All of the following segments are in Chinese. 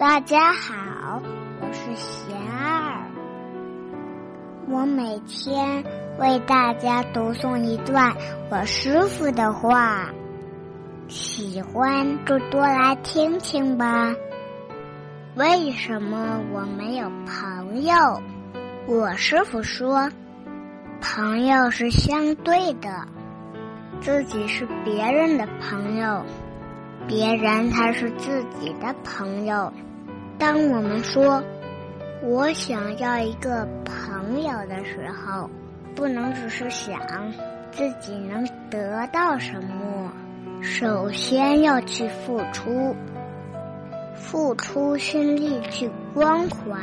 大家好，我是贤儿。我每天为大家读诵一段我师傅的话，喜欢就多来听听吧。为什么我没有朋友？我师傅说，朋友是相对的，自己是别人的朋友，别人才是自己的朋友。当我们说“我想要一个朋友”的时候，不能只是想自己能得到什么，首先要去付出。付出心力去关怀，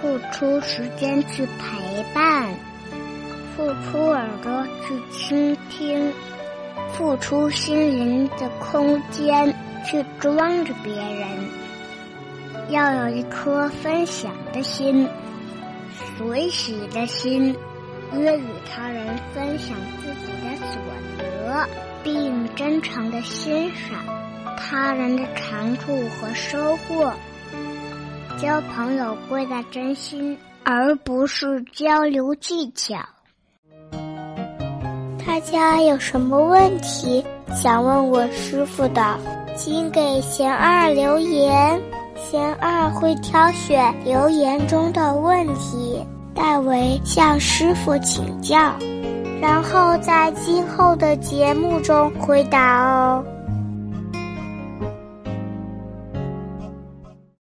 付出时间去陪伴，付出耳朵去倾听，付出心灵的空间去装着别人。要有一颗分享的心，随喜的心，约与他人分享自己的所得，并真诚的欣赏。他人的长处和收获，交朋友贵在真心，而不是交流技巧。大家有什么问题想问我师傅的，请给贤二留言，贤二会挑选留言中的问题，代为向师傅请教，然后在今后的节目中回答哦。